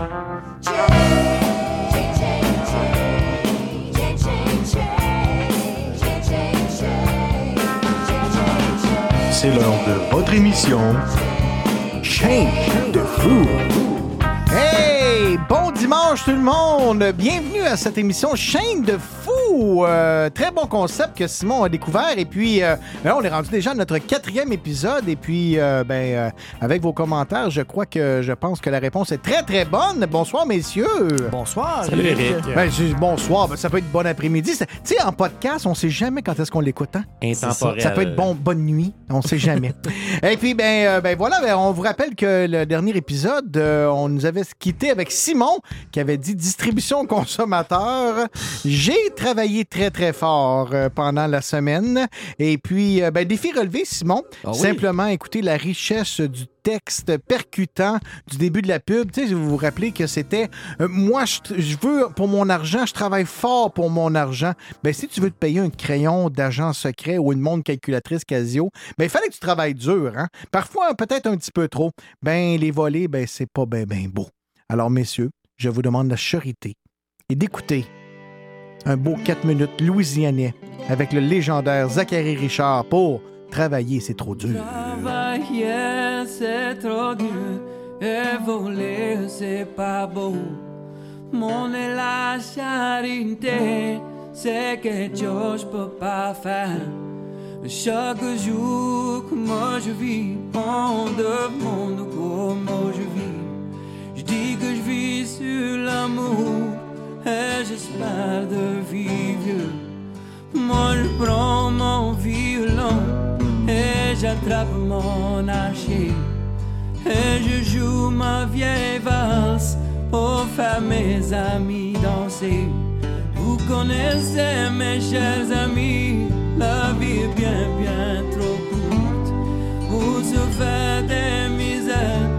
C'est l'heure de votre émission Change de fou. Hey! Bon dimanche tout le monde! Bienvenue à cette émission Chaîne de fou! Euh, très bon concept que Simon a découvert et puis euh, ben, on est rendu déjà à notre quatrième épisode et puis euh, ben, euh, avec vos commentaires, je crois que je pense que la réponse est très très bonne. Bonsoir messieurs! Bonsoir. Salut, Eric. Ben, bonsoir, Ben, ça peut être bon après-midi. Tu sais, en podcast, on sait jamais quand est-ce qu'on l'écoute. hein? Intemporel. Ça peut être bon, bonne nuit, on sait jamais. Et puis, ben, euh, ben voilà, ben, on vous rappelle que le dernier épisode, euh, on nous avait quitté avec Simon qui avait dit distribution consommateur. J'ai travaillé très, très fort euh, pendant la semaine. Et puis, euh, ben, défi relevé, Simon. Ah oui? Simplement écouter la richesse du texte percutant du début de la pub. Tu sais, vous vous rappelez que c'était euh, moi, je, je veux pour mon argent, je travaille fort pour mon argent. Ben, si tu veux te payer un crayon d'agent secret ou une montre calculatrice Casio, ben, il fallait que tu travailles dur. Hein? Parfois, peut-être un petit peu trop. Ben, les volets, ben, c'est pas ben, ben beau. Alors, messieurs, je vous demande la charité et d'écouter un beau 4 minutes louisianais avec le légendaire Zachary Richard pour Travailler, c'est trop dur. Travailler, c'est trop dur. Et voler, c'est pas beau. Mon et la charité, c'est quelque chose que je peux pas faire. Chaque jour que moi je vis, on demande comment je vis. Je dis que je vis sur l'amour et j'espère de vivre. Moi je prends mon violon et j'attrape mon archer. Et je joue ma vieille valse pour faire mes amis danser. Vous connaissez mes chers amis, la vie est bien bien trop courte. Se faire des misères,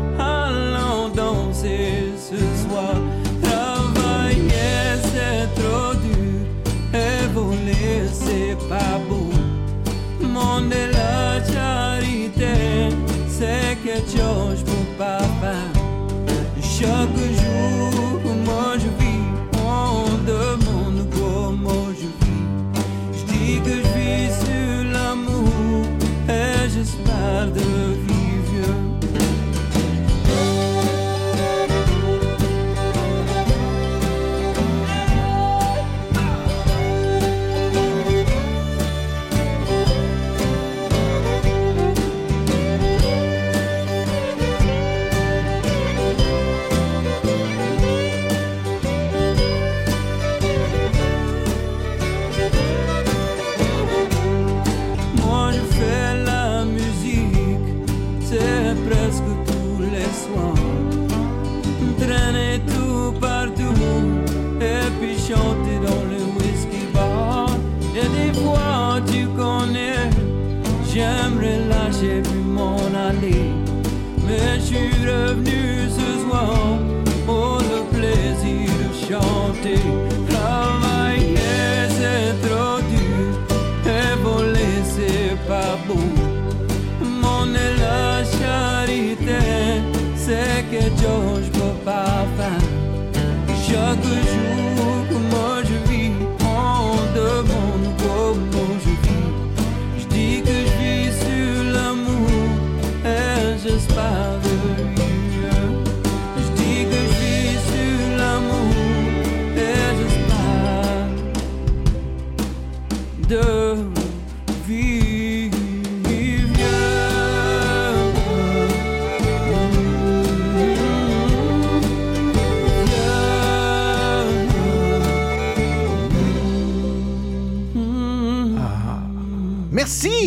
Monde de la charité, c'est quelque chose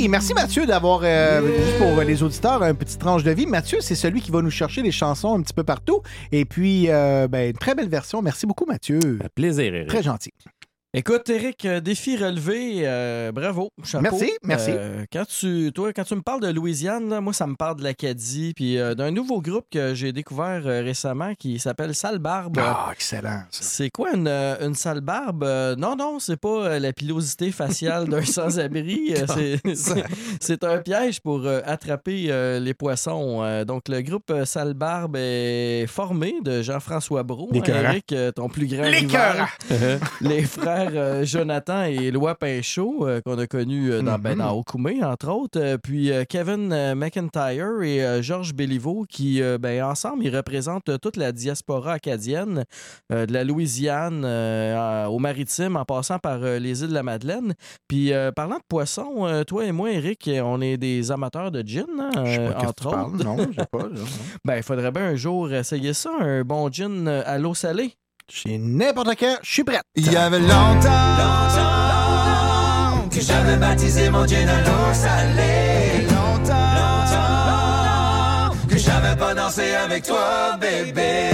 Merci, merci Mathieu d'avoir, euh, juste pour les auditeurs, un petit tranche de vie. Mathieu, c'est celui qui va nous chercher des chansons un petit peu partout. Et puis, euh, ben, une très belle version. Merci beaucoup, Mathieu. Un plaisir, Eric. Très gentil. Écoute, Eric, euh, défi relevé, euh, bravo, chapeau. Merci, merci. Euh, quand tu, toi, quand tu me parles de Louisiane, là, moi, ça me parle de l'Acadie, puis euh, d'un nouveau groupe que j'ai découvert récemment qui s'appelle Sale Barbe. Ah, excellent. C'est quoi une, une sale barbe? Non, non, c'est pas la pilosité faciale d'un sans-abri. C'est- un piège pour attraper les poissons. Donc, le groupe Sale Barbe est formé de Jean-François Brault, hein? Eric, euh, ton plus grand rival. les frères euh, Jonathan et Éloi Pinchot, euh, qu'on a connus euh, dans, ben, Mhm. dans Okoumé, entre autres. Puis Kevin McIntyre et Georges Béliveau, qui, ben, ensemble, ils représentent toute la diaspora acadienne, de la Louisiane euh, à- au maritime, en passant par les îles de la Madeleine. Puis, parlant de poissons, toi et moi, Eric, on est des amateurs de gin, hein, entre parles. autres. Non, j'ai pas. là, non. Ben, il faudrait bien un jour essayer ça, un bon gin à l'eau salée. J'ai n'importe quand, je suis prête. Il y avait longtemps, longtemps que j'avais baptisé mon Dieu à l'eau salée. Longtemps, longtemps que j'avais pas dansé avec toi, bébé.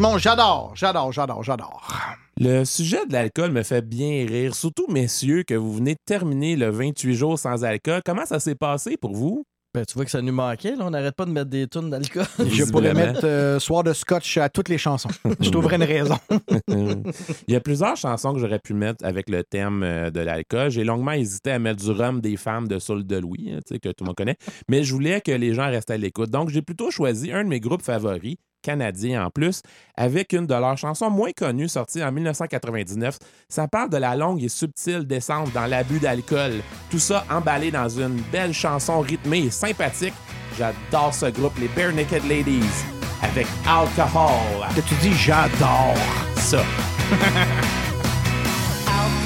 Simon, j'adore, j'adore, j'adore, j'adore. Le sujet de l'alcool me fait bien rire, surtout messieurs que vous venez de terminer le 28 jours sans alcool. Comment ça s'est passé pour vous? Ben, tu vois que ça nous manquait, là. On n'arrête pas de mettre des tonnes d'alcool. Je pourrais mettre euh, Soir de Scotch à toutes les chansons. Je trouverais une raison. Il y a plusieurs chansons que j'aurais pu mettre avec le thème euh, de l'alcool. J'ai longuement hésité à mettre du rhum des femmes de Saul de Louis, hein, tu sais, que tout le monde connaît, mais je voulais que les gens restent à l'écoute. Donc, j'ai plutôt choisi un de mes groupes favoris, canadien en plus, avec une de leurs chansons moins connues sortie en 1999. Ça parle de la longue et subtile descente dans l'abus d'alcool. Tout ça emballé dans une belle chanson rythmée et sympathique. J'adore ce groupe, les Bare Naked Ladies, avec Alcohol. Que tu dis j'adore. Ça.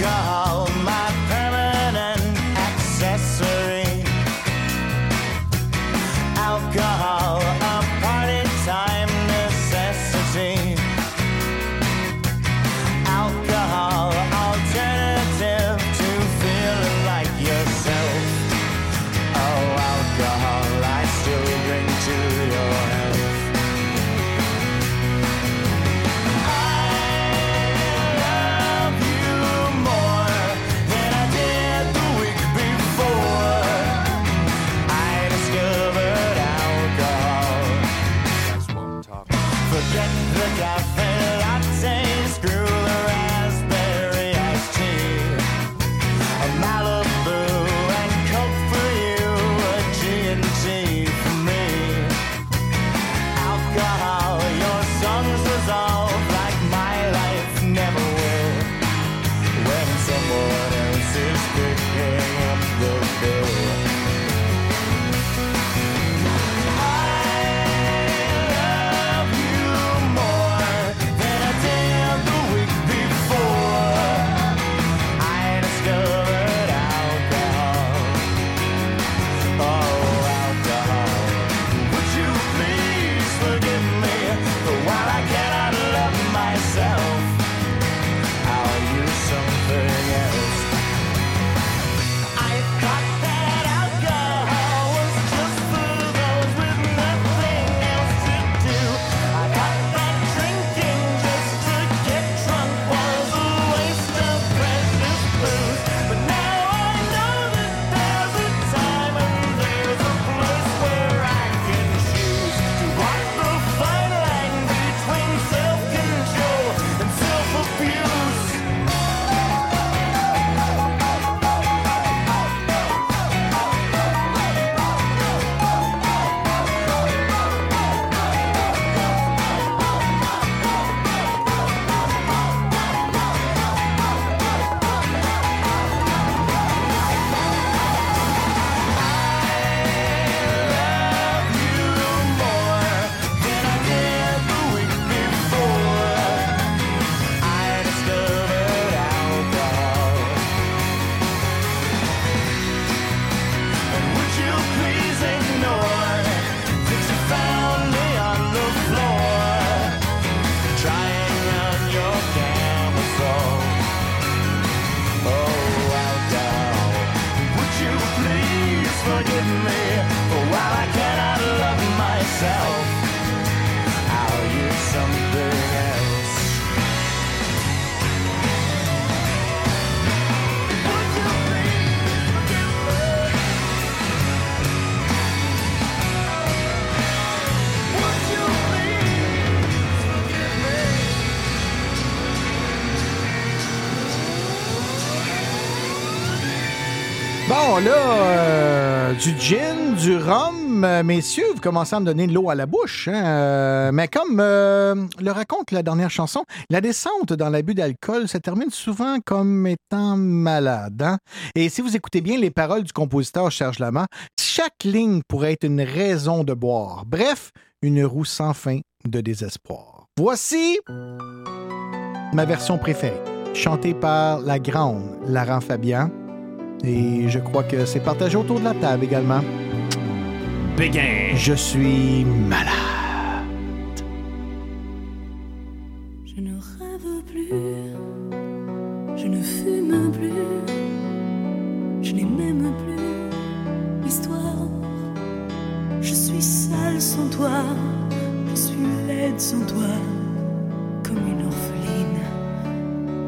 alcohol, my permanent accessory. Alcohol, Là, euh, du gin, du rhum, euh, messieurs, vous commencez à me donner de l'eau à la bouche. hein, euh, mais comme le raconte la dernière chanson, la descente dans l'abus d'alcool se termine souvent comme étant malade. hein. Et si vous écoutez bien les paroles du compositeur Serge Lama, chaque ligne pourrait être une raison de boire. Bref, une roue sans fin de désespoir. Voici ma version préférée, chantée par la grande Laurent Fabian. Et je crois que c'est partagé autour de la table également. Béguin! Je suis malade. Je ne rêve plus, je ne fume plus, je n'ai même plus l'histoire. Je suis sale sans toi, je suis laide sans toi, comme une orpheline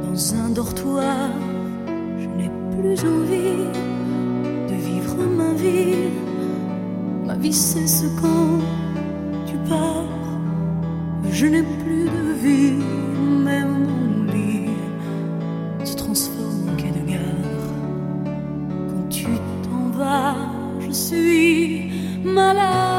dans un dortoir. Plus envie de vivre ma vie. Ma vie cesse quand tu pars. Je n'ai plus de vie, même mon lit se transforme en quai de gare. Quand tu t'en vas, je suis malade,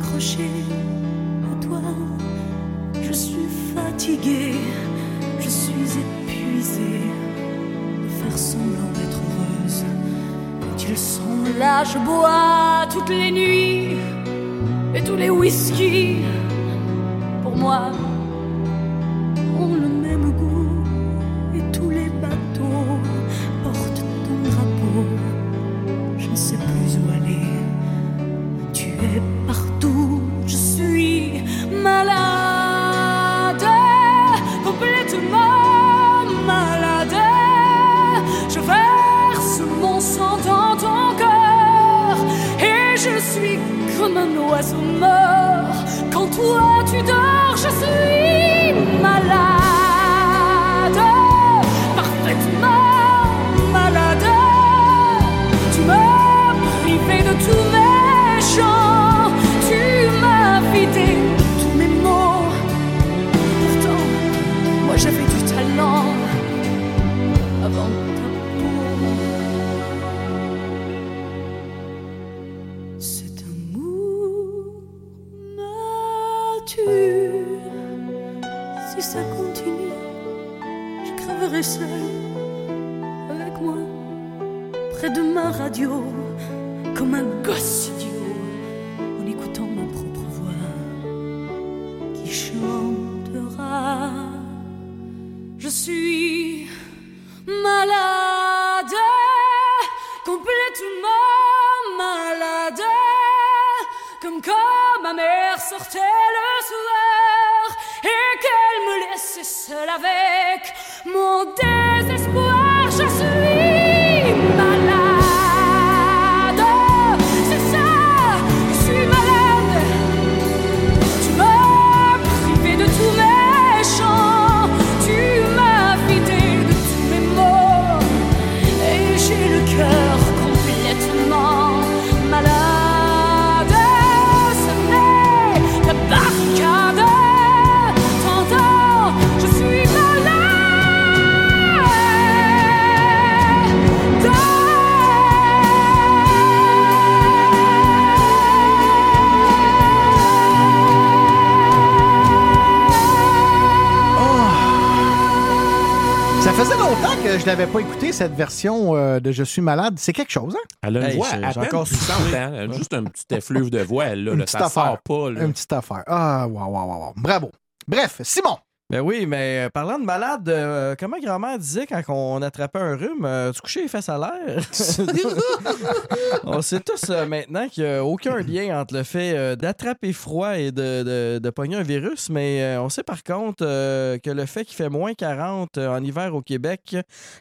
à toi. Je suis fatiguée, je suis épuisée de faire semblant d'être heureuse. Quand ils sont là, je bois toutes les nuits et tous les whisky. Pour moi, que je l'avais pas écouté, cette version euh, de Je suis malade. C'est quelque chose, hein? Elle a une Hey, voix à peine encore puissante, hein? Juste un petit effluve de voix, elle, là, Une là, petite ça affaire. sort pas. là. Une petite affaire. Ah, waouh, waouh, waouh. Bravo. Bref, Simon, Ben oui, mais euh, parlant de malade, euh, comment grand-mère disait quand on attrapait un rhume, euh, tu couchais les fesses à l'air? on sait tous euh, maintenant qu'il n'y a aucun lien entre le fait euh, d'attraper froid et de, de, de pogner un virus, mais euh, on sait par contre euh, que le fait qu'il fait moins 40 euh, en hiver au Québec,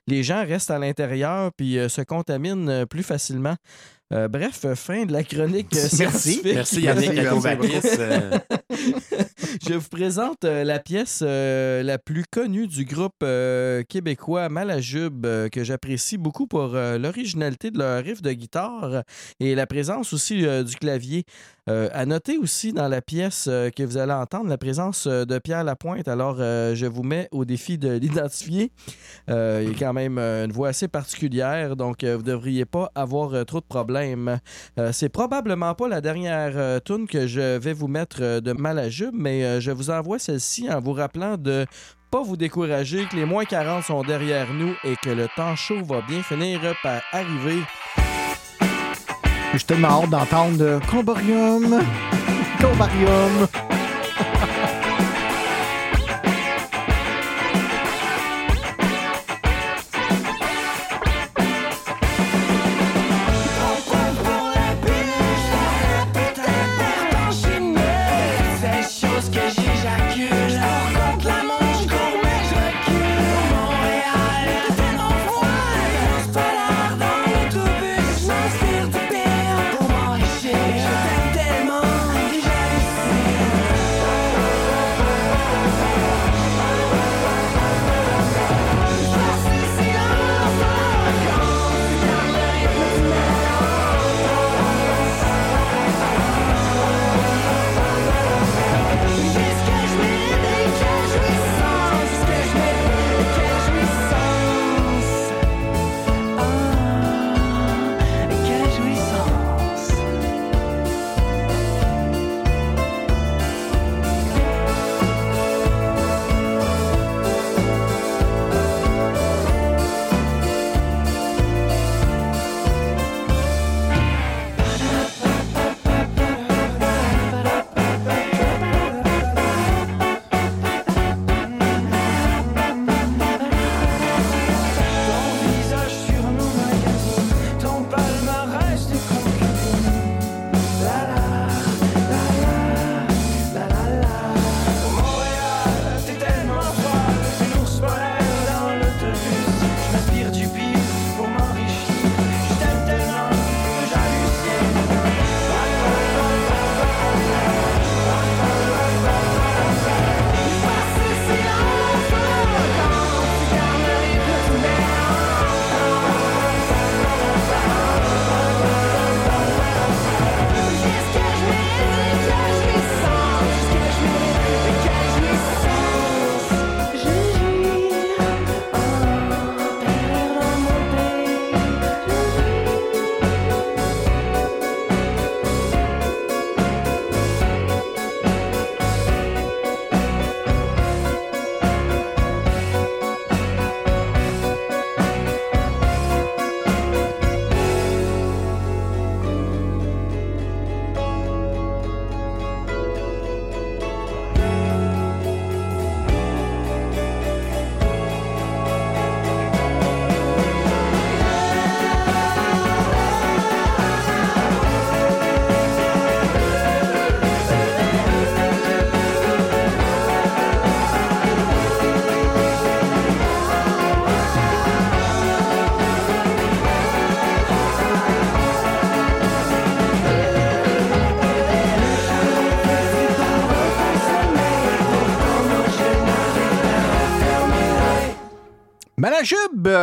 les gens restent à l'intérieur puis euh, se contaminent euh, plus facilement. Euh, bref, euh, fin de la chronique euh, scientifique. Merci Yannick Merci, Akobakis. euh, Je vous présente euh, la pièce euh, la plus connue du groupe euh, québécois Malajube, que j'apprécie beaucoup pour l'originalité de leur riff de guitare et la présence aussi du clavier. Euh, à noter aussi dans la pièce euh, que vous allez entendre la présence euh, de Pierre Lapointe. Alors, je vous mets au défi de l'identifier. Euh, il a quand même une voix assez particulière, donc vous ne devriez pas avoir trop de problèmes. C'est probablement pas la dernière tune que je vais vous mettre de Malajube, mais euh, je vous envoie celle-ci en vous rappelant de pas vous décourager, que les moins 40 sont derrière nous et que le temps chaud va bien finir par arriver. Suis tellement hâte d'entendre euh, Combarium. Combarium.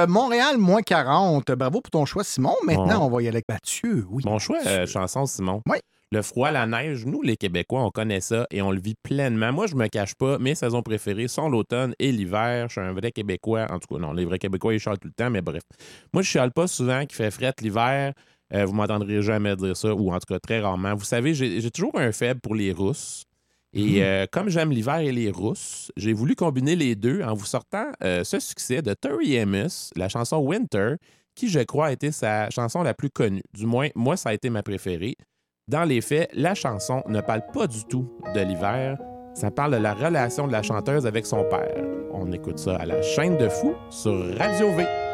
Euh, Montréal, moins 40. Bravo pour ton choix, Simon. Maintenant, Bon. on va y aller avec Mathieu. Oui. Mon choix, euh, chanson, Simon. Oui. Le froid, la neige, nous, les Québécois, on connaît ça et on le vit pleinement. Moi, je me cache pas, mes saisons préférées sont l'automne et l'hiver. Je suis un vrai Québécois. En tout cas, non, les vrais Québécois, ils chialent tout le temps, mais bref. Moi, je chiale pas souvent qu'il fait fret l'hiver. Euh, vous m'entendrez jamais dire ça, ou en tout cas très rarement. Vous savez, j'ai toujours un faible pour les rousses. Et euh, comme j'aime l'hiver et les rousses, j'ai voulu combiner les deux en vous sortant euh, ce succès de Tori Amos, la chanson Winter, qui, je crois, a été sa chanson la plus connue. Du moins, moi, ça a été ma préférée. Dans les faits, la chanson ne parle pas du tout de l'hiver, Ça parle de la relation de la chanteuse avec son père. On écoute ça à la chaîne de fou sur Radio V.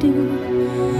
do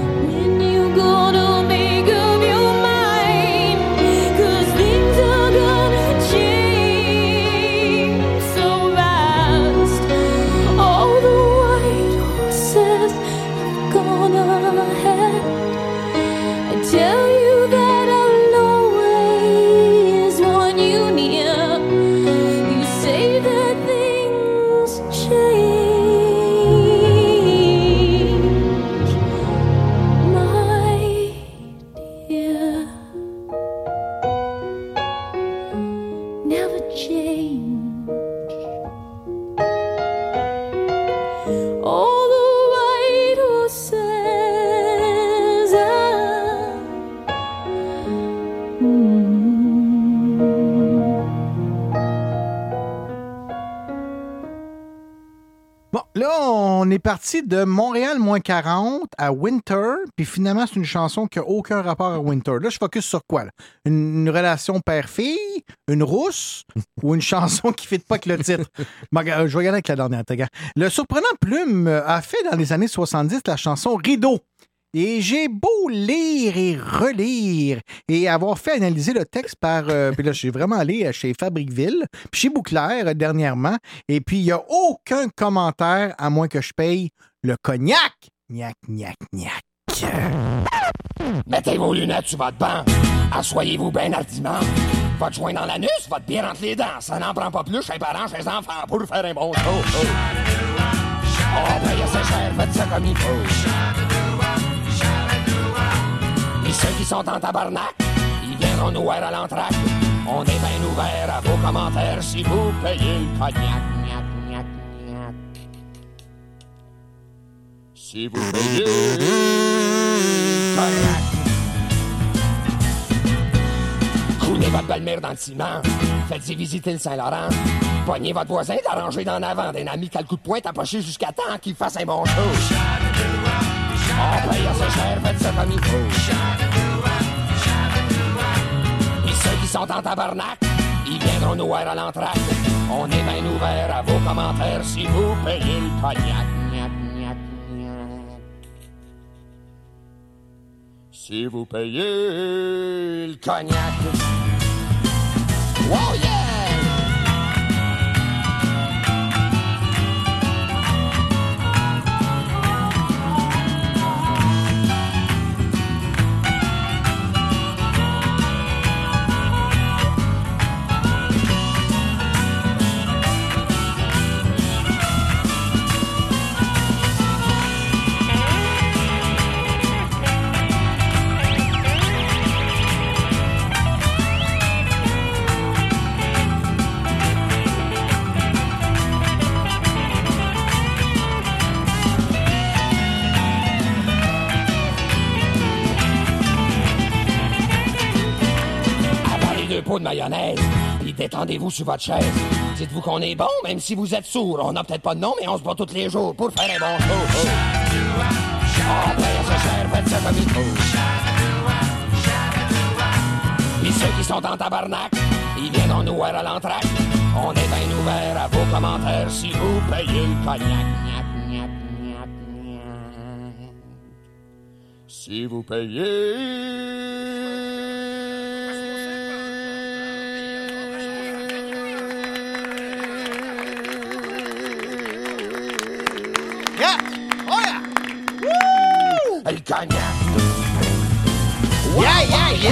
parti de Montréal moins 40 à Winter, puis finalement, c'est une chanson qui n'a aucun rapport à Winter. Là, je focus sur quoi? Une, relation père-fille, une rousse ou une chanson qui ne fit pas avec le titre? Je vais regarder avec la dernière. Le surprenant Plume a fait dans les années 70 la chanson Rideau. Et j'ai beau lire et relire et avoir fait analyser le texte par. euh, puis là, suis vraiment allé euh, chez Fabricville, puis chez Bouclair euh, dernièrement. Et puis, il n'y a aucun commentaire à moins que je paye le cognac. Gnac, gnac, gnac. Mettez vos lunettes sur votre banc. Assoyez-vous bien hardiment. Votre joint dans l'anus, votre bière entre les dents. Ça n'en prend pas plus chez les parents, chez les enfants pour faire un bon show. Oh, paye assez cher, faites ça comme il faut. Et ceux qui sont en tabarnak, ils viendront nous voir à l'entraque. On est bien ouvert à vos commentaires si vous payez le cognac. Gnac, gnac, gnac. Si vous payez le cognac. Coulez votre belle-mère dans le ciment. Faites-y visiter le Saint-Laurent. Pognez votre voisin d'arranger d'en avant d'un ami qui a le coup de poing tapoché jusqu'à temps qu'il fasse un bon show. Cher, faites. Et ceux qui sont en tabarnak, ils viendront nous voir à l'entraque. On est bien ouvert à vos commentaires si vous payez le cognac. Gnac, gnac, gnac. Si vous payez le cognac. Yeah! Mayonnaise, puis détendez-vous sur votre chaise. Dites-vous qu'on est bon, même si vous êtes sourd. On n'a peut-être pas de nom, mais on se bat tous les jours pour faire un bon show. Oh. Il faut. Puis ceux qui sont en tabarnak, ils viendront nous voir à l'entraque. On est bien ouvert à vos commentaires si vous payez le cognac. Gnac, gnac, gnac, gnac. Si vous payez... Le cognac. Yeah, yeah, yeah!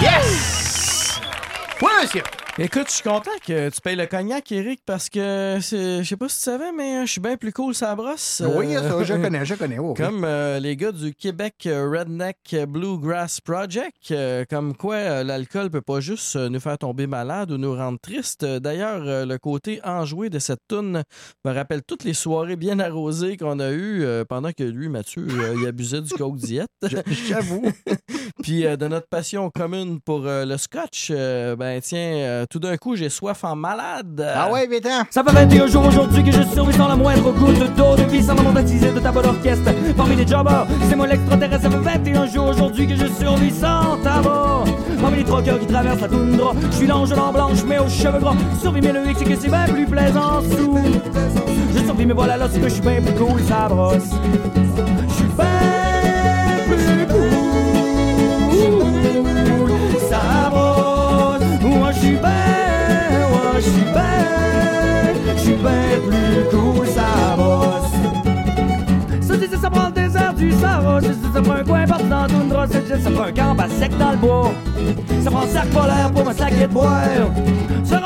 Yes! Oui, monsieur. Écoute, je suis content que tu payes le cognac, Eric, parce que je sais pas si tu savais, mais je suis bien plus cool ça brosse. Oui, Euh, ça, je connais, je connais. oh, oui. Comme euh, les gars du Québec euh, Redneck Bluegrass Project, euh, comme quoi euh, l'alcool peut pas juste nous faire tomber malade ou nous rendre triste. D'ailleurs, le côté enjoué de cette toune me rappelle toutes les soirées bien arrosées qu'on a eues pendant que lui, Mathieu, il abusait du coke diète. J'avoue. Puis de notre passion commune pour le scotch, ben tiens, tout d'un coup, j'ai soif en malade. Ah ouais, viens Ça fait 21 jours aujourd'hui que je survis sans la moindre goutte d'eau de vie sans attisé de ta bonne orchestre. Parmi les jobbers, c'est moi l'extraterrestre. Ça fait 21 jours aujourd'hui que je survis sans tabac. Parmi les troqueurs qui traversent la toundra, je suis l'ange blanc blanche mais aux cheveux gras. Survis mais le hic, c'est que c'est bien plus plaisant sous. Je survis mais voilà là, c'est que je suis bien plus cool, ça brosse. Cool, ça brosse. Ça dit ça prend le désert du Sahara, ça dit ça prend un coin partout dans la toundra, ça ça prend un camp à sec dans le bois. Ça prend un sac polaire pour me saquer de boire.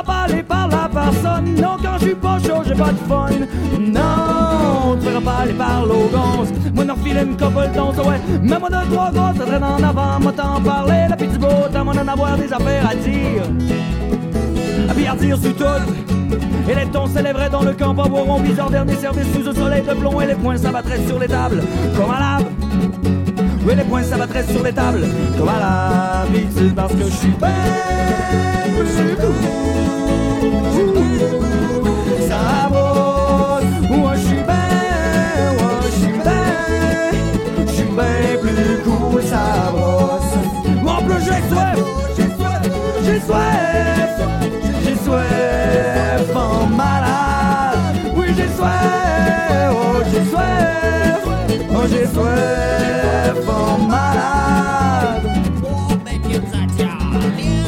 Pas allé par la personne, non quand je suis pas chaud, j'ai pas de fun. Non, tu feras pas aller par l'ogance. Moi n'en refile une couple d'onces, ouais. Mais moi de trois gosses, ça traîne en avant, moi t'en parler, la du beau temps, moi d'en avoir des affaires à dire. À bien dire sur tout. Et les tons s'élèveraient dans le camp, boiront bizarre dernier service sous un soleil de plomb et les poings s'abattraient sur les tables comme à lave. Oui, les poings s'abattraient sur les tables comme à l'habitude parce que je suis bien plus cool. oh foi, oh foi formado. Oh, baby, it's a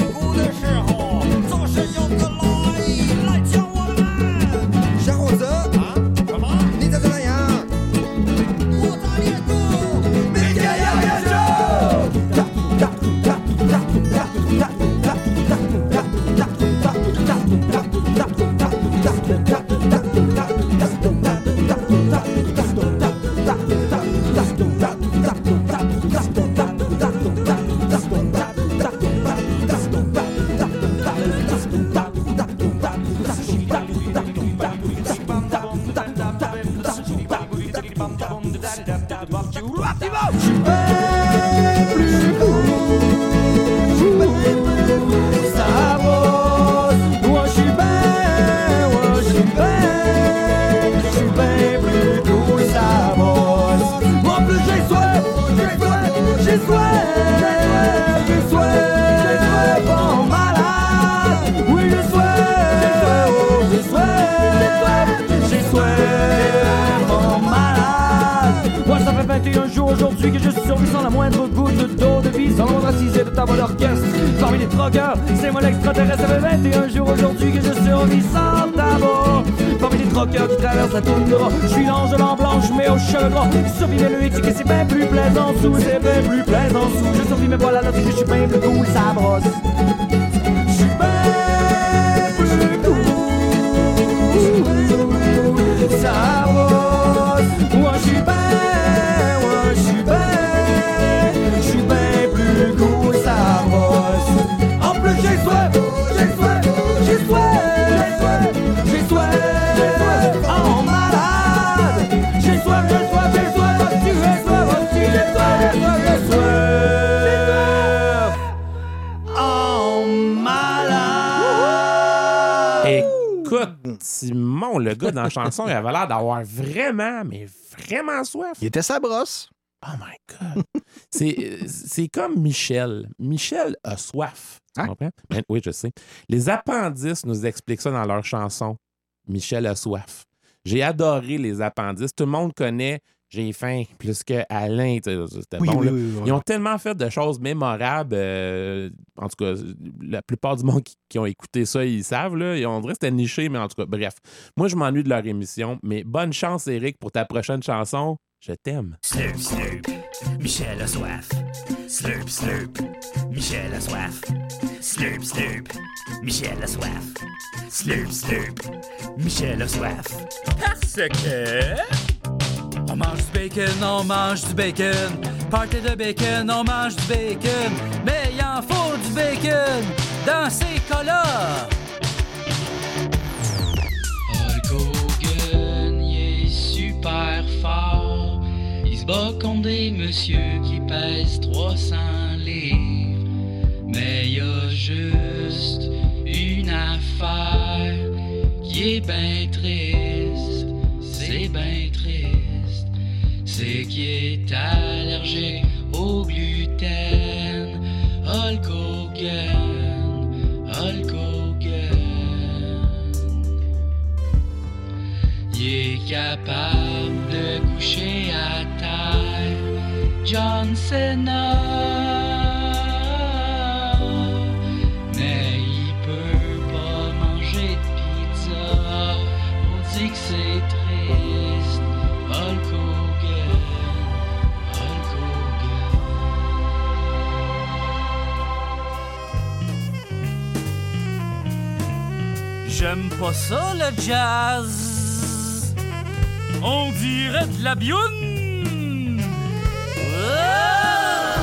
que je survécu sans la moindre goutte d'eau de vie, sans racisé de ta d'orchestre. Parmi les troqueurs, c'est moi l'extraterrestre. Ça fait 21 jours aujourd'hui que je survis sans tabac. Parmi les troqueurs qui traversent la toundra, je suis l'ange de l'an blanche, mais au cheveux gras. Survivre le et c'est bien plus plaisant sous, c'est bien plus plaisant sous. Je survis mais voilà là, que je suis bien plus cool, ça brosse. Le gars dans la chanson, il avait l'air d'avoir vraiment, mais vraiment soif. Il était sa brosse. Oh my God. c'est, comme Michel. Michel a soif. Tu Hein? comprends? Ben, oui, je sais. Les appendices nous expliquent ça dans leur chanson. Michel a soif. J'ai adoré les appendices. Tout le monde connaît J'ai faim plus que Alain. tu sais, C'était Oui, bon. oui, là. oui, oui, Ils ont tellement fait de choses mémorables. euh, en tout cas, la plupart du monde qui, qui ont écouté ça, ils savent. Là, Et on dirait que c'était niché, mais en tout cas, bref. Moi, je m'ennuie de leur émission. Mais bonne chance, Eric, pour ta prochaine chanson. Je t'aime. Slurp, slurp, Michel a soif. Slurp, slurp, Michel a soif. Slurp, slurp, Michel a soif. Slurp, slurp, Michel a soif. Parce que... On mange du bacon, on mange du bacon. Party de bacon, on mange du bacon. Mais il en faut du bacon dans ces cas-là. Hulk Hogan, il est super fort. Il se bat contre des messieurs qui pèsent 300 livres. Mais il y a juste une affaire qui est bien triste. C'est bien triste. C'est qu'il est allergique au gluten. Hulk Hogan. Il est capable de coucher à terre John Cena. Pas ça le jazz. On dirait de la bioune. Ah!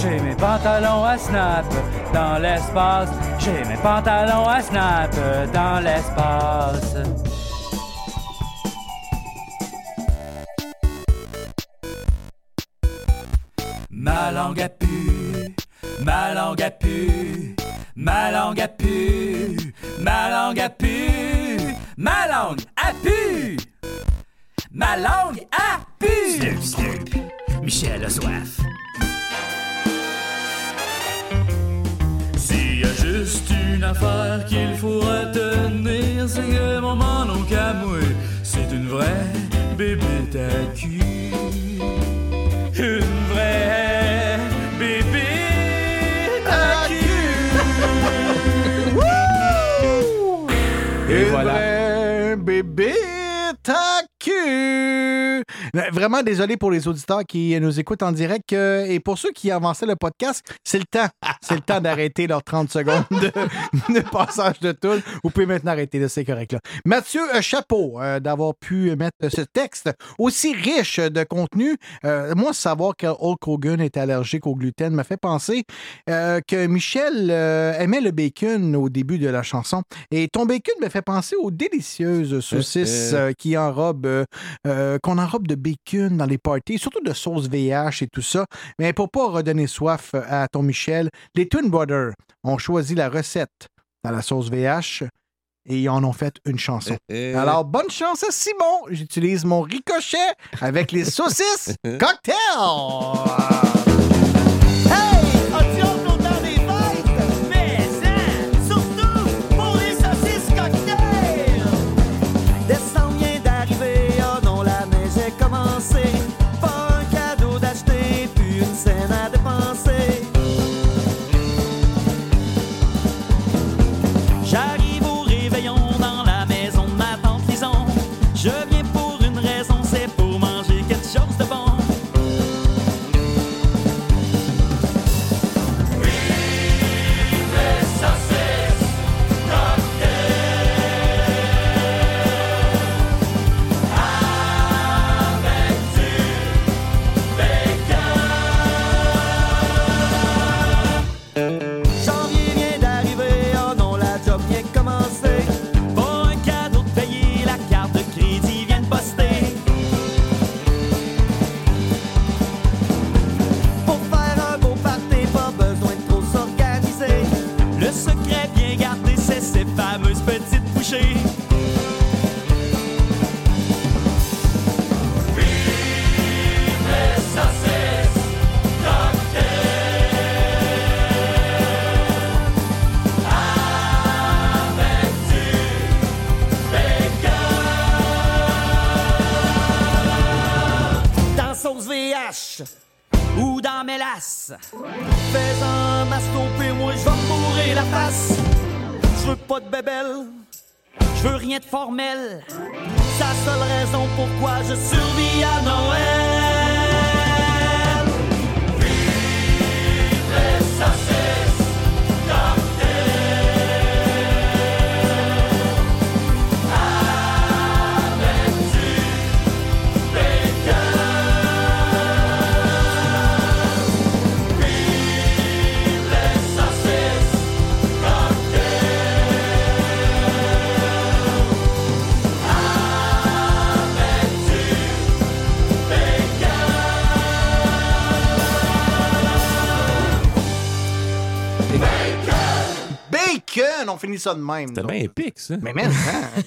J'ai mes pantalons à snap dans l'espace. J'ai mes pantalons à snap dans l'espace. Ma langue a pu, ma langue a pu, ma langue a pu, désolé pour les auditeurs qui nous écoutent en direct euh, et pour ceux qui avançaient le podcast, c'est le temps. C'est le temps d'arrêter leurs 30 secondes de, de passage de tout. Vous pouvez maintenant arrêter, c'est correct. Là. Mathieu, euh, chapeau euh, d'avoir pu mettre ce texte aussi riche de contenu. Euh, moi, savoir que Hulk Hogan est allergique au gluten m'a fait penser que Michel aimait le bacon au début de la chanson. Et ton bacon me fait penser aux délicieuses saucisses qui enrobent, qu'on enrobe de bacon dans les parties, surtout de sauce VH et tout ça. Mais pour pas redonner soif à ton Michel, les Twin Brothers ont choisi la recette dans la sauce VH et ils en ont fait une chanson. Eh, Alors, bonne chance à Simon. J'utilise mon ricochet avec les saucisses cocktail. Fais un masto, puis moi je vais me bourrer la face. Je veux pas de bébelle, je veux rien de formel. C'est la seule raison pourquoi je survis à Noël. Finit ça de même. C'était bien épique, ça. Mais même, hein?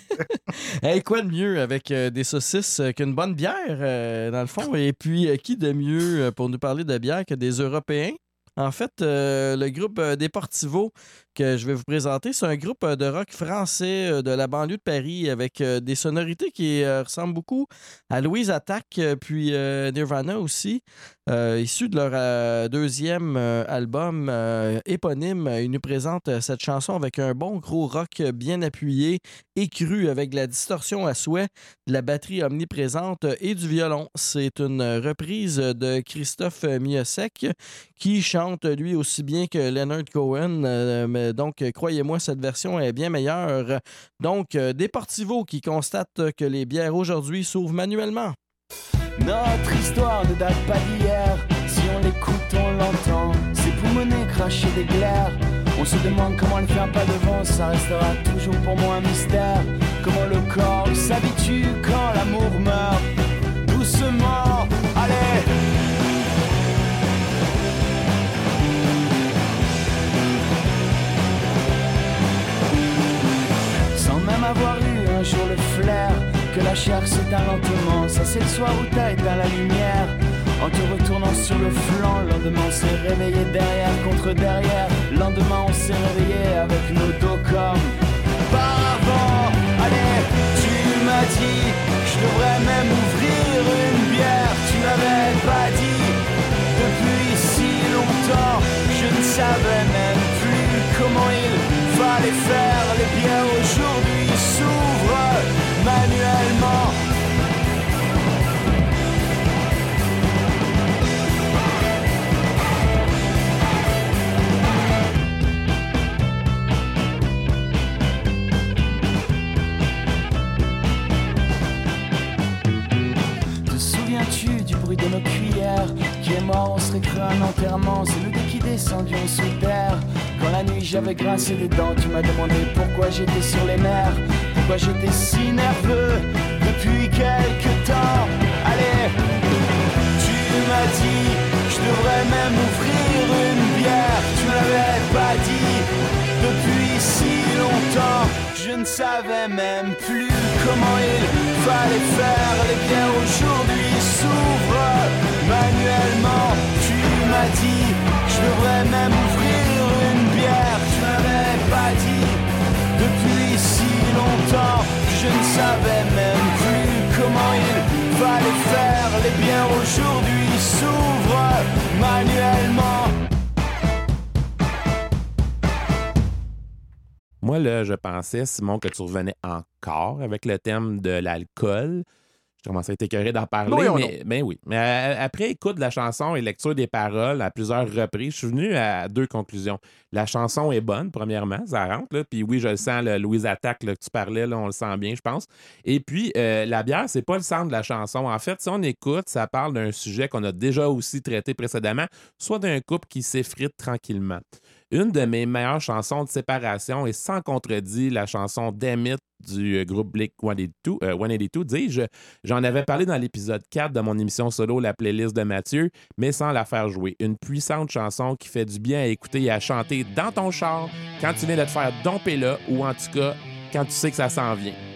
Hey, quoi de mieux avec euh, des saucisses euh, qu'une bonne bière, euh, dans le fond? Et puis, euh, qui de mieux pour nous parler de bière que des Européens? En fait, euh, le groupe Deportivo que je vais vous présenter, c'est un groupe euh, de rock français euh, de la banlieue de Paris avec euh, des sonorités qui ressemblent beaucoup à Louise Attack puis Nirvana aussi. Euh, issu de leur deuxième album éponyme, ils nous présentent cette chanson avec un bon gros rock bien appuyé et cru avec de la distorsion à souhait, de la batterie omniprésente et du violon. C'est une reprise de Christophe Miosek qui chante lui aussi bien que Leonard Cohen. Mais donc, euh, croyez-moi, cette version est bien meilleure. Donc, euh, Deportivo qui constate que les bières aujourd'hui s'ouvrent manuellement. Notre histoire ne date pas d'hier. Si on l'écoute, on l'entend. Pour mener cracher des glaires. On se demande comment le faire pas devant. Ça restera toujours pour moi un mystère. Comment le corps s'habitue quand l'amour meurt. Doucement, allez. avoir eu un jour le flair que la chair s'éteint lentement. Ça c'est le soir où t'as éteint la lumière. En te retournant sur le flanc, lendemain on s'est réveillé derrière contre derrière. Lendemain on s'est réveillé avec nos dos comme par avant. Allez, tu m'as dit, je devrais même ouvrir une bière. Tu m'avais pas dit depuis si longtemps. Je ne savais même plus comment il fallait faire manuellement. Te souviens-tu du bruit de nos cuillères est mort, on serait cru un enterrement. C'est nous deux qui descendions sous terre. Quand la nuit j'avais grincé des dents, tu m'as demandé pourquoi j'étais sur les nerfs. Pourquoi j'étais si nerveux depuis quelque temps. Allez, tu m'as dit, je devrais même ouvrir une bière. Tu me l'avais pas dit depuis si longtemps. Je ne savais même plus comment il fallait faire. Les bières aujourd'hui s'ouvrent manuellement. Tu m'as dit, je devrais même ouvrir une bière. Tu m'avais pas dit depuis si longtemps. Je ne savais même plus comment il fallait faire. Les bières aujourd'hui s'ouvrent manuellement. Moi, là, je pensais, Simon, que tu revenais encore avec le thème de l'alcool. Je commençais à être écœuré d'en parler. Mais, ben oui. Mais euh, après écoute de la chanson et lecture des paroles à plusieurs reprises, je suis venu à deux conclusions. La chanson est bonne, premièrement, ça rentre. Là. Puis oui, je le sens, le Louise Attaque là, que tu parlais, là, on le sent bien, je pense. Et puis, euh, la bière, c'est pas le centre de la chanson. En fait, si on écoute, ça parle d'un sujet qu'on a déjà aussi traité précédemment, soit d'un couple qui s'effrite tranquillement. Une de mes meilleures chansons de séparation est sans contredit la chanson Damn It du euh, groupe Blink 182, euh, 182 dis-je. J'en avais parlé dans l'épisode 4 de mon émission solo La playlist de Mathieu, mais sans la faire jouer. Une puissante chanson qui fait du bien à écouter et à chanter dans ton char quand tu viens de te faire domper là ou en tout cas quand tu sais que ça s'en vient.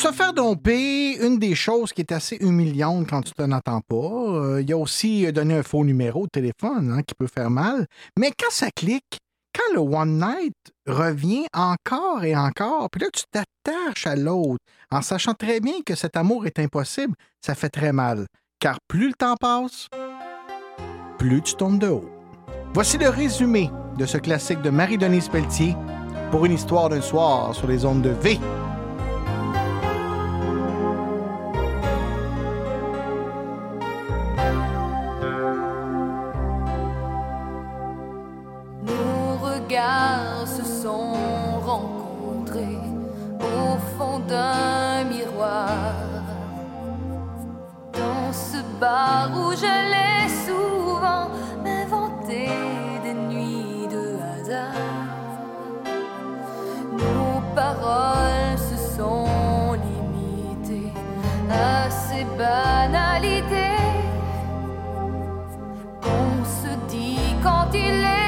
Se faire domper, une des choses qui est assez humiliante quand tu t'en attends pas. Euh, Il y a aussi euh, donner un faux numéro de téléphone hein, qui peut faire mal. Mais quand ça clique, quand le One Night revient encore et encore, puis là, tu t'attaches à l'autre en sachant très bien que cet amour est impossible, ça fait très mal. Car plus le temps passe, plus tu tombes de haut. Voici le résumé de ce classique de Marie-Denise Pelletier pour une histoire d'un soir sur les ondes de V. se sont rencontrés au fond d'un miroir. Dans ce bar où je l'ai souvent inventé des nuits de hasard, nos paroles se sont limitées à ces banalités qu'on se dit quand il est.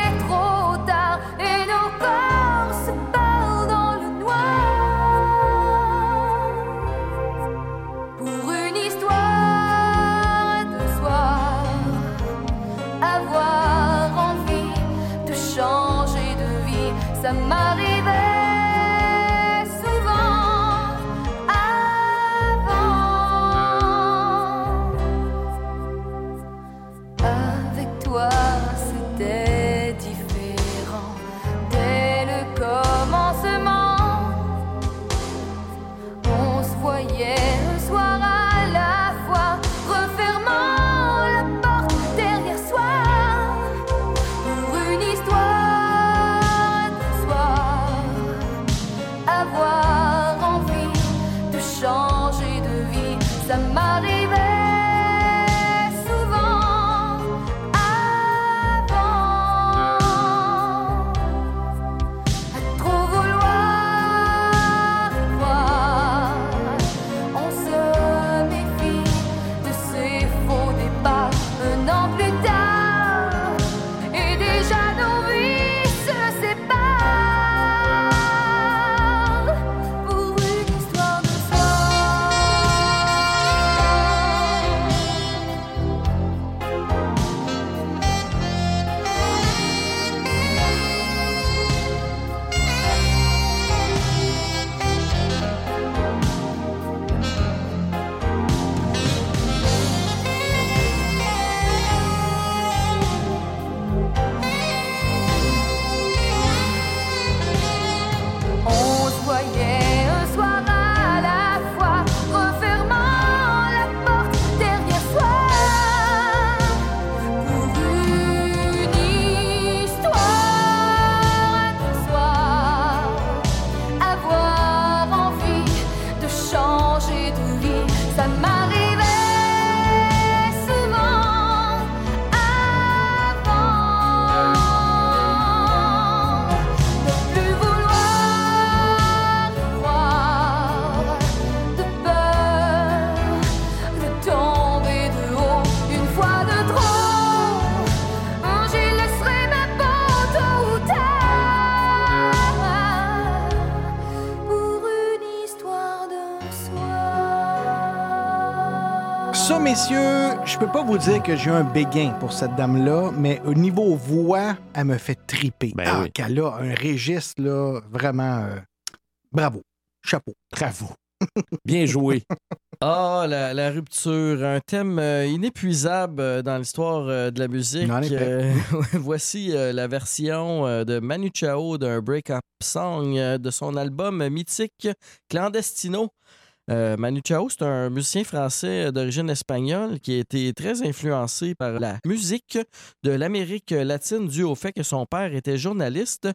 Ça, messieurs, je peux pas vous dire que j'ai un béguin pour cette dame-là, mais au niveau voix, elle me fait triper. Ben ah, oui. qu'elle a un registre, là, vraiment... euh, bravo. Chapeau. Bravo. Bien joué. Ah, la, la rupture, un thème euh, inépuisable euh, dans l'histoire de la musique. Euh, voici la version de Manu Chao d'un break-up song de son album mythique Clandestino. Euh, Manu Chao, c'est un musicien français d'origine espagnole qui a été très influencé par la musique de l'Amérique latine dû au fait que son père était journaliste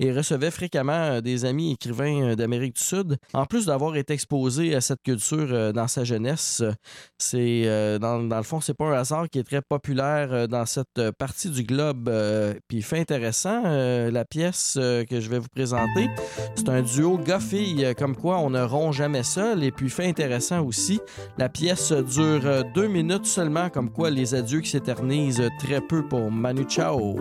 et recevait fréquemment euh, des amis écrivains euh, d'Amérique du Sud. En plus d'avoir été exposé à cette culture euh, dans sa jeunesse, euh, c'est euh, dans, le fond, c'est pas un hasard qui est très populaire euh, dans cette euh, partie du globe. euh, Puis fait intéressant, euh, la pièce euh, que je vais vous présenter, c'est un duo euh, comme quoi on ne rompt jamais seul. Puis fait intéressant aussi, la pièce dure euh, deux minutes seulement, comme quoi les adieux qui s'éternisent très peu pour Manu Chao.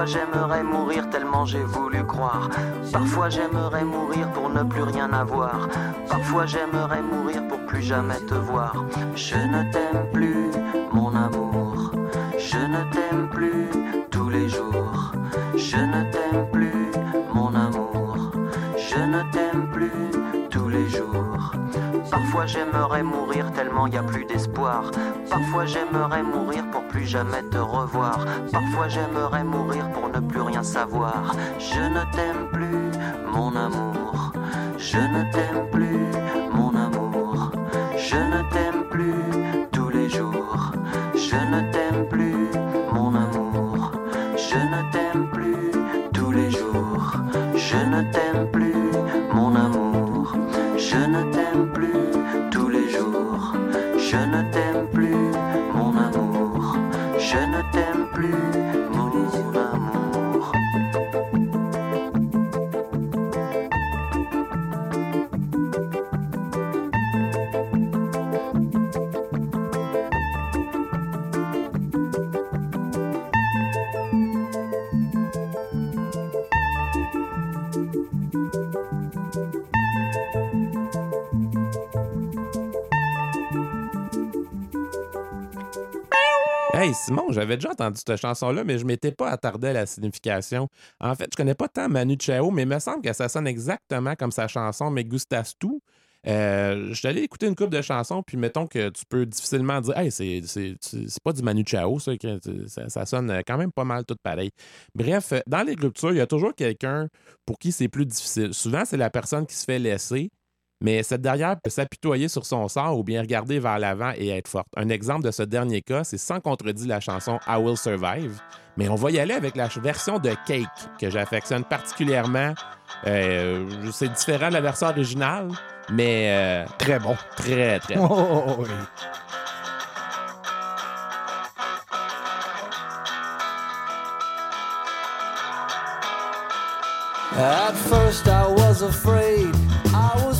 Parfois j'aimerais mourir tellement j'ai voulu croire. Parfois j'aimerais mourir pour ne plus rien avoir. Parfois j'aimerais mourir pour plus jamais te voir. Je ne t'aime plus, mon amour. Je ne t'aime plus tous les jours. Je ne t'aime plus, mon amour. Je ne t'aime plus tous les jours. Parfois j'aimerais mourir tellement y a plus d'espoir. Parfois j'aimerais mourir pour plus jamais te revoir. Parfois j'aimerais mourir pour ne plus rien savoir. Je ne t'aime plus, mon amour. Je ne t'aime plus, mon amour. Je ne t'aime plus tous les jours. Je ne t'aime plus, Je ne j'avais déjà entendu cette chanson-là, mais je m'étais pas attardé à la signification. En fait, je connais pas tant Manu Chao, mais il me semble que ça sonne exactement comme sa chanson Me Gustas Tu. Euh, je suis allé écouter une couple de chansons, puis mettons que tu peux difficilement dire Hey, c'est, pas du Manu Chao, ça, ça, ça sonne quand même pas mal tout pareil. Bref, euh, dans les ruptures, il y a toujours quelqu'un pour qui c'est plus difficile. Souvent, c'est la personne qui se fait laisser, mais cette dernière peut s'apitoyer sur son sort ou bien regarder vers l'avant et être forte. Un exemple de ce dernier cas, c'est sans contredit la chanson I Will Survive. Mais on va y aller avec la version de Cake, que j'affectionne particulièrement. Euh, c'est différent de la version originale, mais... très bon. Très, très bon. Oh, oh, oui. At first I was afraid, I was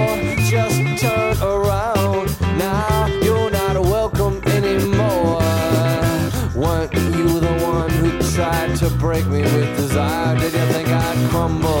Break me with desire? Did you think I'd crumble?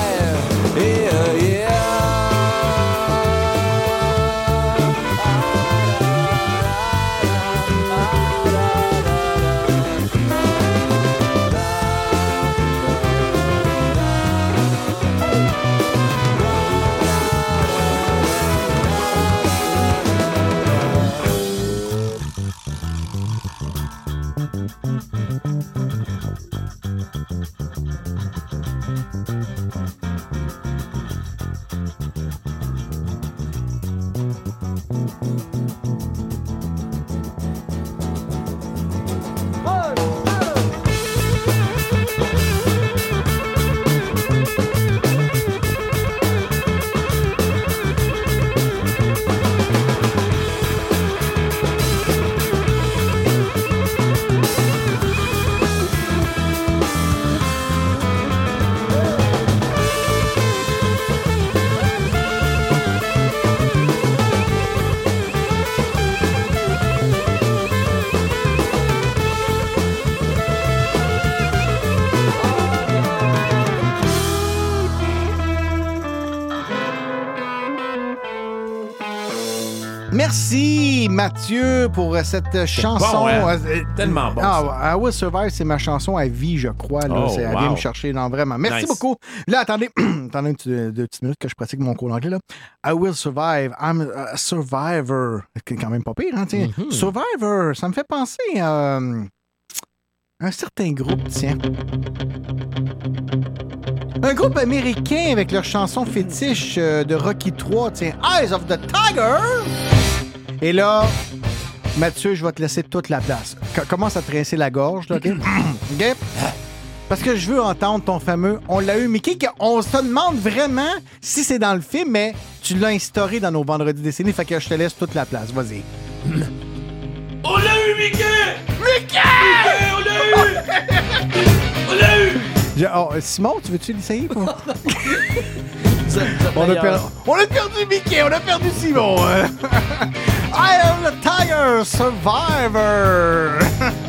Mathieu pour euh, cette chanson. bon, hein? Euh, Tellement bon, Ah, I Will Survive, c'est ma chanson à vie, je crois. Là. Oh, C'est- Elle wow. vient me chercher, non, vraiment. Merci Nice. beaucoup. Là, attendez, attendez une petite- deux petites minutes que je pratique mon cours d'anglais. là. I Will Survive. I'm a survivor. C'est quand même pas pire, hein, tiens. Mm-hmm. Survivor, ça me fait penser à euh, un certain groupe, tiens. Un groupe américain avec leur chanson fétiche euh, de Rocky 3, tiens, Eyes of the Tiger. Et là, Mathieu, je vais te laisser toute la place. Co- commence à te rincer la gorge, là, OK? OK? Parce que je veux entendre ton fameux On l'a eu, Mickey, qu'on se demande vraiment si c'est dans le film, mais tu l'as instauré dans nos vendredis décennies, fait que je te laisse toute la place. Vas-y. On l'a eu, Mickey! Mickey! on l'a eu! On l'a eu! Je- oh, Simon, tu veux-tu l'essayer? pour- on, a meilleurs. per- on a perdu Mickey, on a perdu Simon. I am the Tiger Survivor.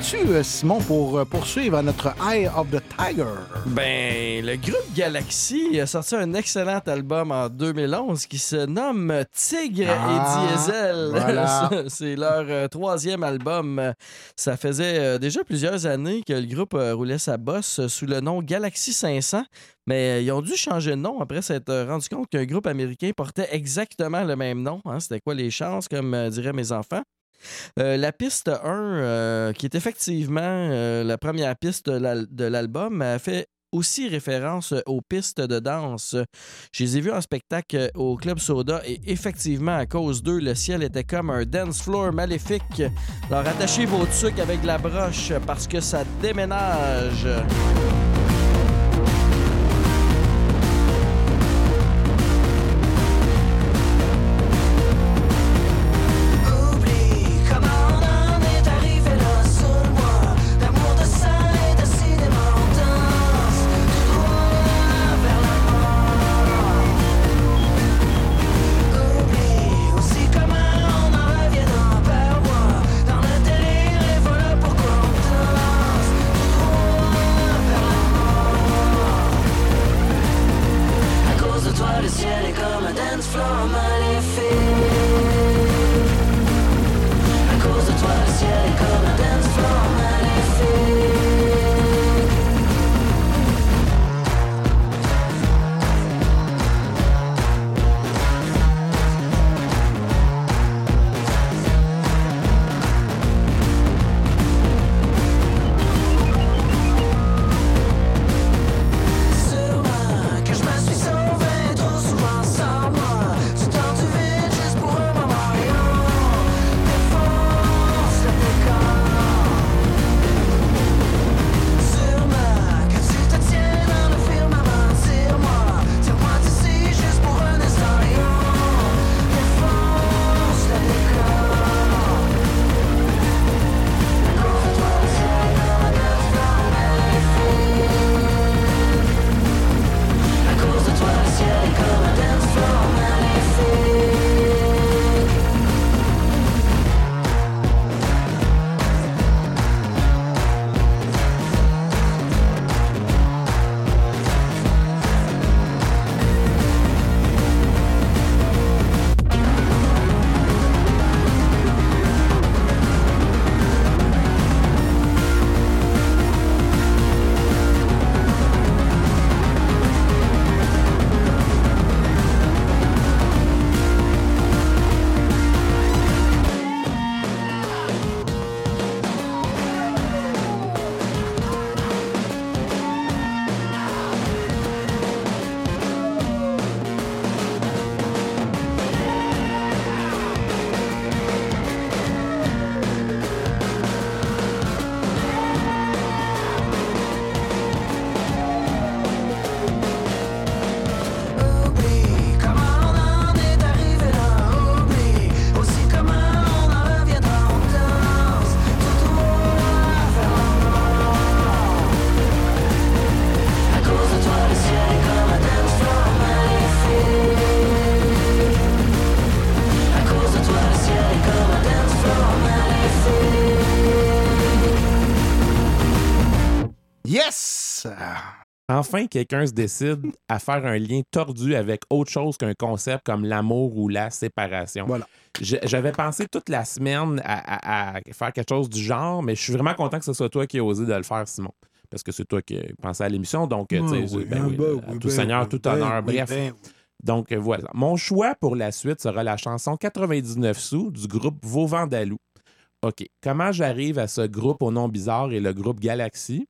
euh, Simon, pour euh, poursuivre à notre Eye of the Tiger? Ben, le groupe Galaxy a sorti un excellent album en 2011 qui se nomme Tigre Ah, et Diesel. voilà. C'est leur euh, troisième album. Ça faisait euh, déjà plusieurs années que le groupe roulait sa bosse sous le nom Galaxy 500, mais ils ont dû changer de nom après s'être rendu compte qu'un groupe américain portait exactement le même nom. hein. C'était quoi les chances, comme diraient mes enfants? Euh, la piste 1, euh, qui est effectivement euh, la première piste de l'al- de l'album, fait aussi référence aux pistes de danse. Je les ai vus en spectacle au Club Soda et effectivement, à cause d'eux, le ciel était comme un dance floor maléfique. Alors attachez vos trucs avec la broche parce que ça déménage. Enfin, quelqu'un se décide à faire un lien tordu avec autre chose qu'un concept comme l'amour ou la séparation. Voilà. J'avais pensé toute la semaine à, à- à faire quelque chose du genre, mais je suis vraiment content que ce soit toi qui as osé de le faire, Simon. Parce que c'est toi qui pensais à l'émission. Donc, tu sais, Ah oui, ben ah oui, ben à oui, tout ben seigneur, tout ben honneur, bref. Donc, euh, voilà. Mon choix pour la suite sera la chanson 99 sous du groupe Vauvandalou. OK. Comment j'arrive à ce groupe au nom bizarre et le groupe Galaxy?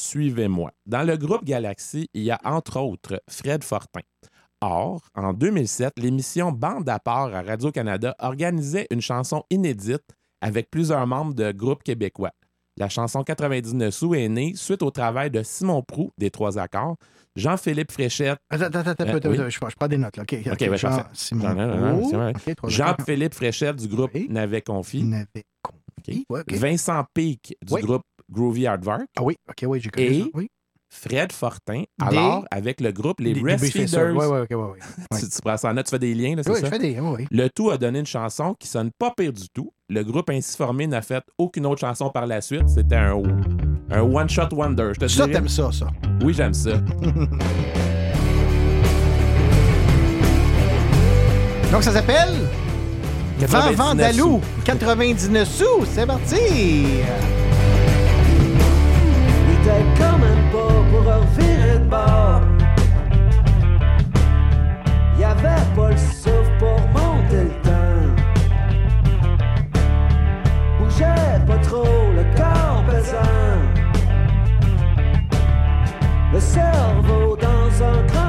Suivez-moi. Dans le groupe Galaxy, il y a entre autres Fred Fortin. Or, en 2007, l'émission Bande à part à Radio-Canada organisait une chanson inédite avec plusieurs membres de groupes québécois. La chanson 99 sous est née suite au travail de Simon Prou des Trois Accords, Jean-Philippe Fréchette. Attends, attends, attends, Euh, attends, oui. attends, je, je prends des notes. Là. OK, OK, ouais, Jean- parfait. Simon Non, non, non, non, Roux. c'est vrai. OK, trois accords. Jean-Philippe Fréchette du groupe Navet Confi. Navet Confi. Ouais, OK. Vincent Peake du Oui. groupe Groovy Hardvark. Ah oui, OK, oui, j'ai connu ça. Oui. Fred Fortin, Des- alors avec le groupe Les Breastfeeders. Oui, oui, oui. Tu, tu prends ça en note, tu fais des liens, là, c'est Oui, ça? je fais des. Oui, oui. Le tout a donné une chanson qui sonne pas pire du tout. Le groupe ainsi formé n'a fait aucune autre chanson par la suite. C'était un, un one-shot wonder. Je te Ça, t'aimes ça, ça. Oui, j'aime ça. Donc, ça s'appelle. Vent 99 Vandalou, 99 sous. C'est parti. Était quand même pas pour revirer de bord. Y avait pas le souffle pour monter le temps. Bougeait pas trop le corps pesant. Le cerveau dans un grand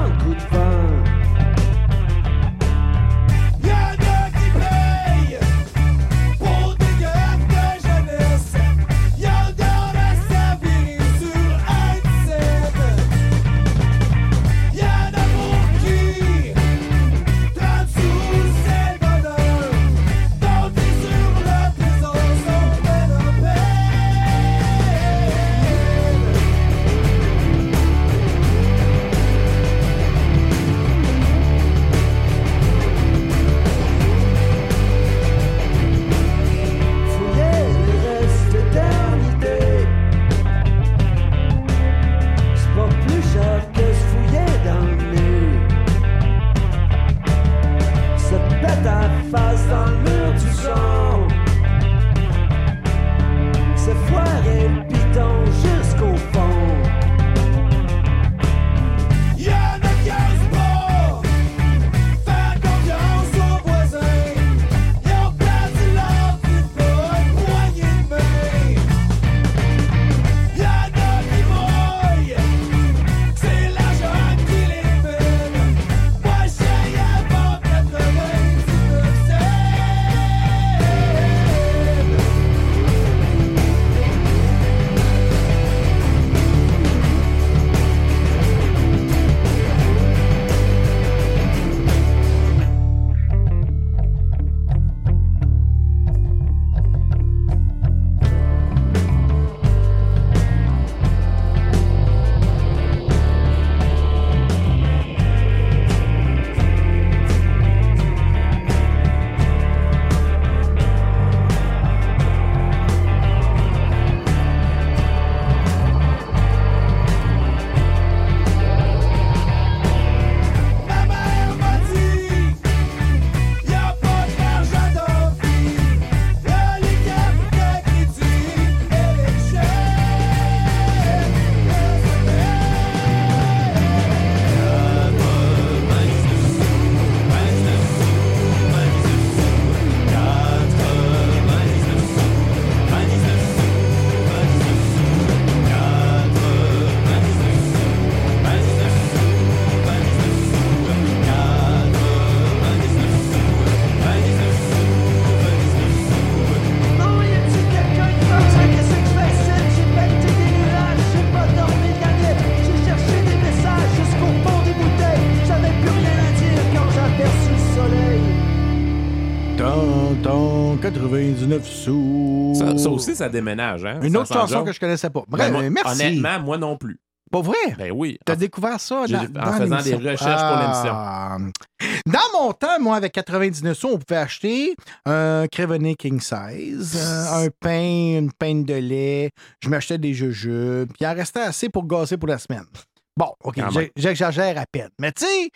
aussi, ça déménage. Hein? Une Ça autre chanson que je connaissais pas. Ben, Bref, moi, merci. Honnêtement, moi non plus. Pas vrai? Ben oui. T'as découvert ça J'ai- dans, en dans faisant l'émission. des recherches pour Ah. Dans mon temps, moi, avec 99 sous, on pouvait acheter un Crevenet King Size, euh, un pain, une peine de lait. Je m'achetais des jujubes. Puis il en restait assez pour gazzer pour la semaine. Bon, OK, j'exagère à peine. Mais tu sais,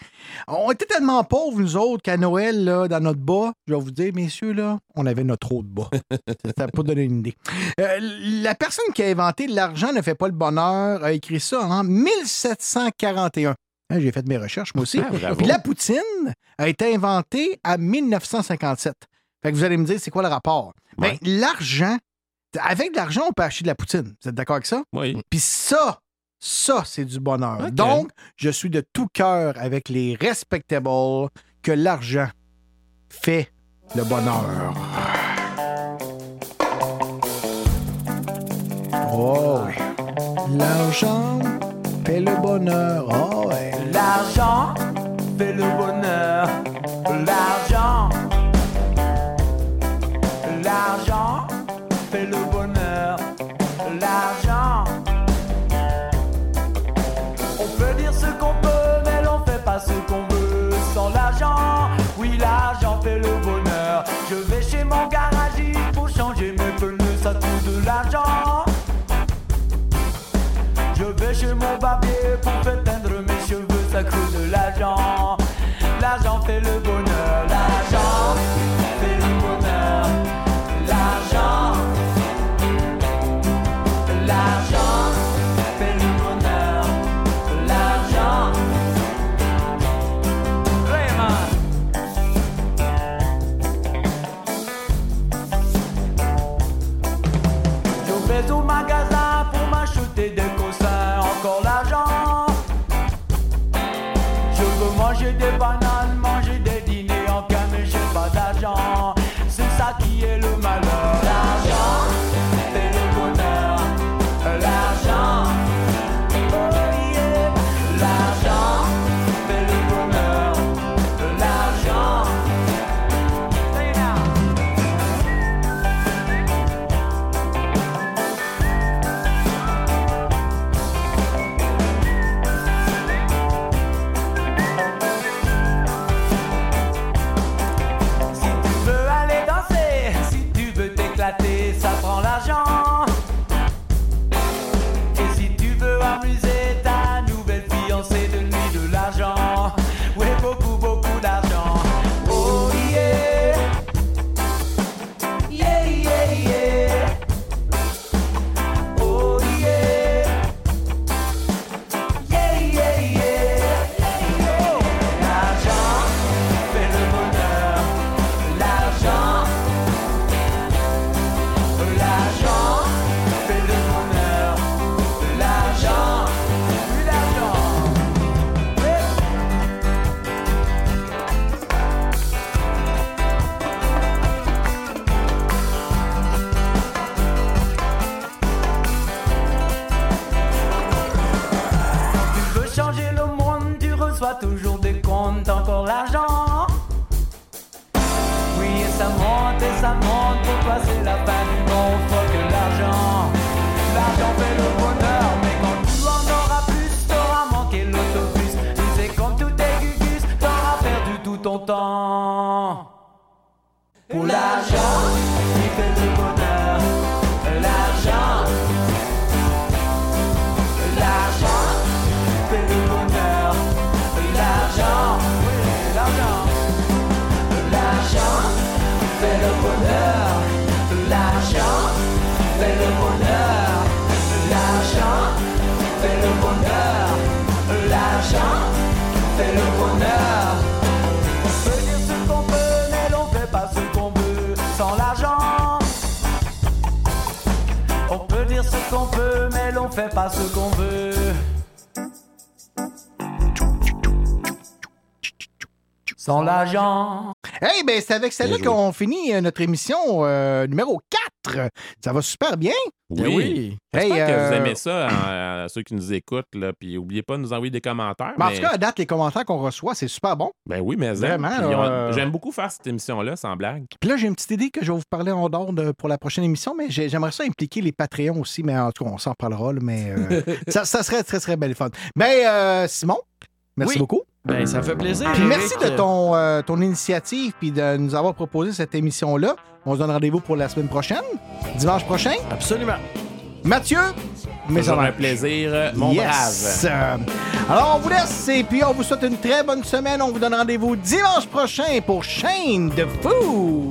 on était tellement pauvres, nous autres, qu'à Noël, là, dans notre bas, je vais vous dire, messieurs, là, on avait notre eau de bas. Ça peut donner une idée. Euh, la personne qui a inventé l'argent ne fait pas le bonheur a écrit ça en 1741. Hein, J'ai fait mes recherches, moi aussi. Ah. Puis la poutine a été inventée en 1957. Fait que vous allez me dire, c'est quoi le rapport? Ben, l'argent, avec de l'argent, on peut acheter de la poutine. Vous êtes d'accord avec ça? Oui. Puis ça, ça, c'est du bonheur. Donc, je suis de tout cœur avec les respectables que l'argent fait le bonheur. Oh, oui. L'argent fait le bonheur. Oh, ouais. L'argent fait le bonheur. L'argent toujours des comptes, encore l'argent. Oui, et ça monte et ça monte, pour toi c'est la fin du monde, faut que l'argent. L'argent fait le bonheur, mais quand tu en auras plus, t'auras manqué l'autobus. Tu sais, comme tout est gugus, t'auras perdu tout ton temps. Pour l'argent, ce qu'on veut. Sans l'argent. Hey, ben c'est avec celle-là qu'on finit euh, notre émission euh, numéro 4. Ça va super bien. Oui. Hey, J'espère que euh, vous aimez ça, hein, ceux qui nous écoutent. Là, puis n'oubliez pas de nous envoyer des commentaires. ben, En mais- tout cas, à date, les commentaires qu'on reçoit, c'est super bon. Ben oui, mais Vraiment, on- euh, J'aime beaucoup faire cette émission-là, sans blague. Puis là, j'ai une petite idée que je vais vous parler en dehors de- pour la prochaine émission, mais j'ai- j'aimerais ça impliquer les Patreons aussi, mais en tout cas, on s'en parlera, là, mais euh, ça, ça serait très, très belle fun. Ben, euh, Simon, merci Oui. beaucoup. Ben, ça fait plaisir. Puis merci de ton, euh, ton initiative puis de nous avoir proposé cette émission-là. On se donne rendez-vous pour la semaine prochaine, dimanche prochain. Absolument. Mathieu, mais Toujours un plaisir, mon yes. brave. Euh, Alors, on vous laisse et puis on vous souhaite une très bonne semaine. On vous donne rendez-vous dimanche prochain pour Chaîne de Fou.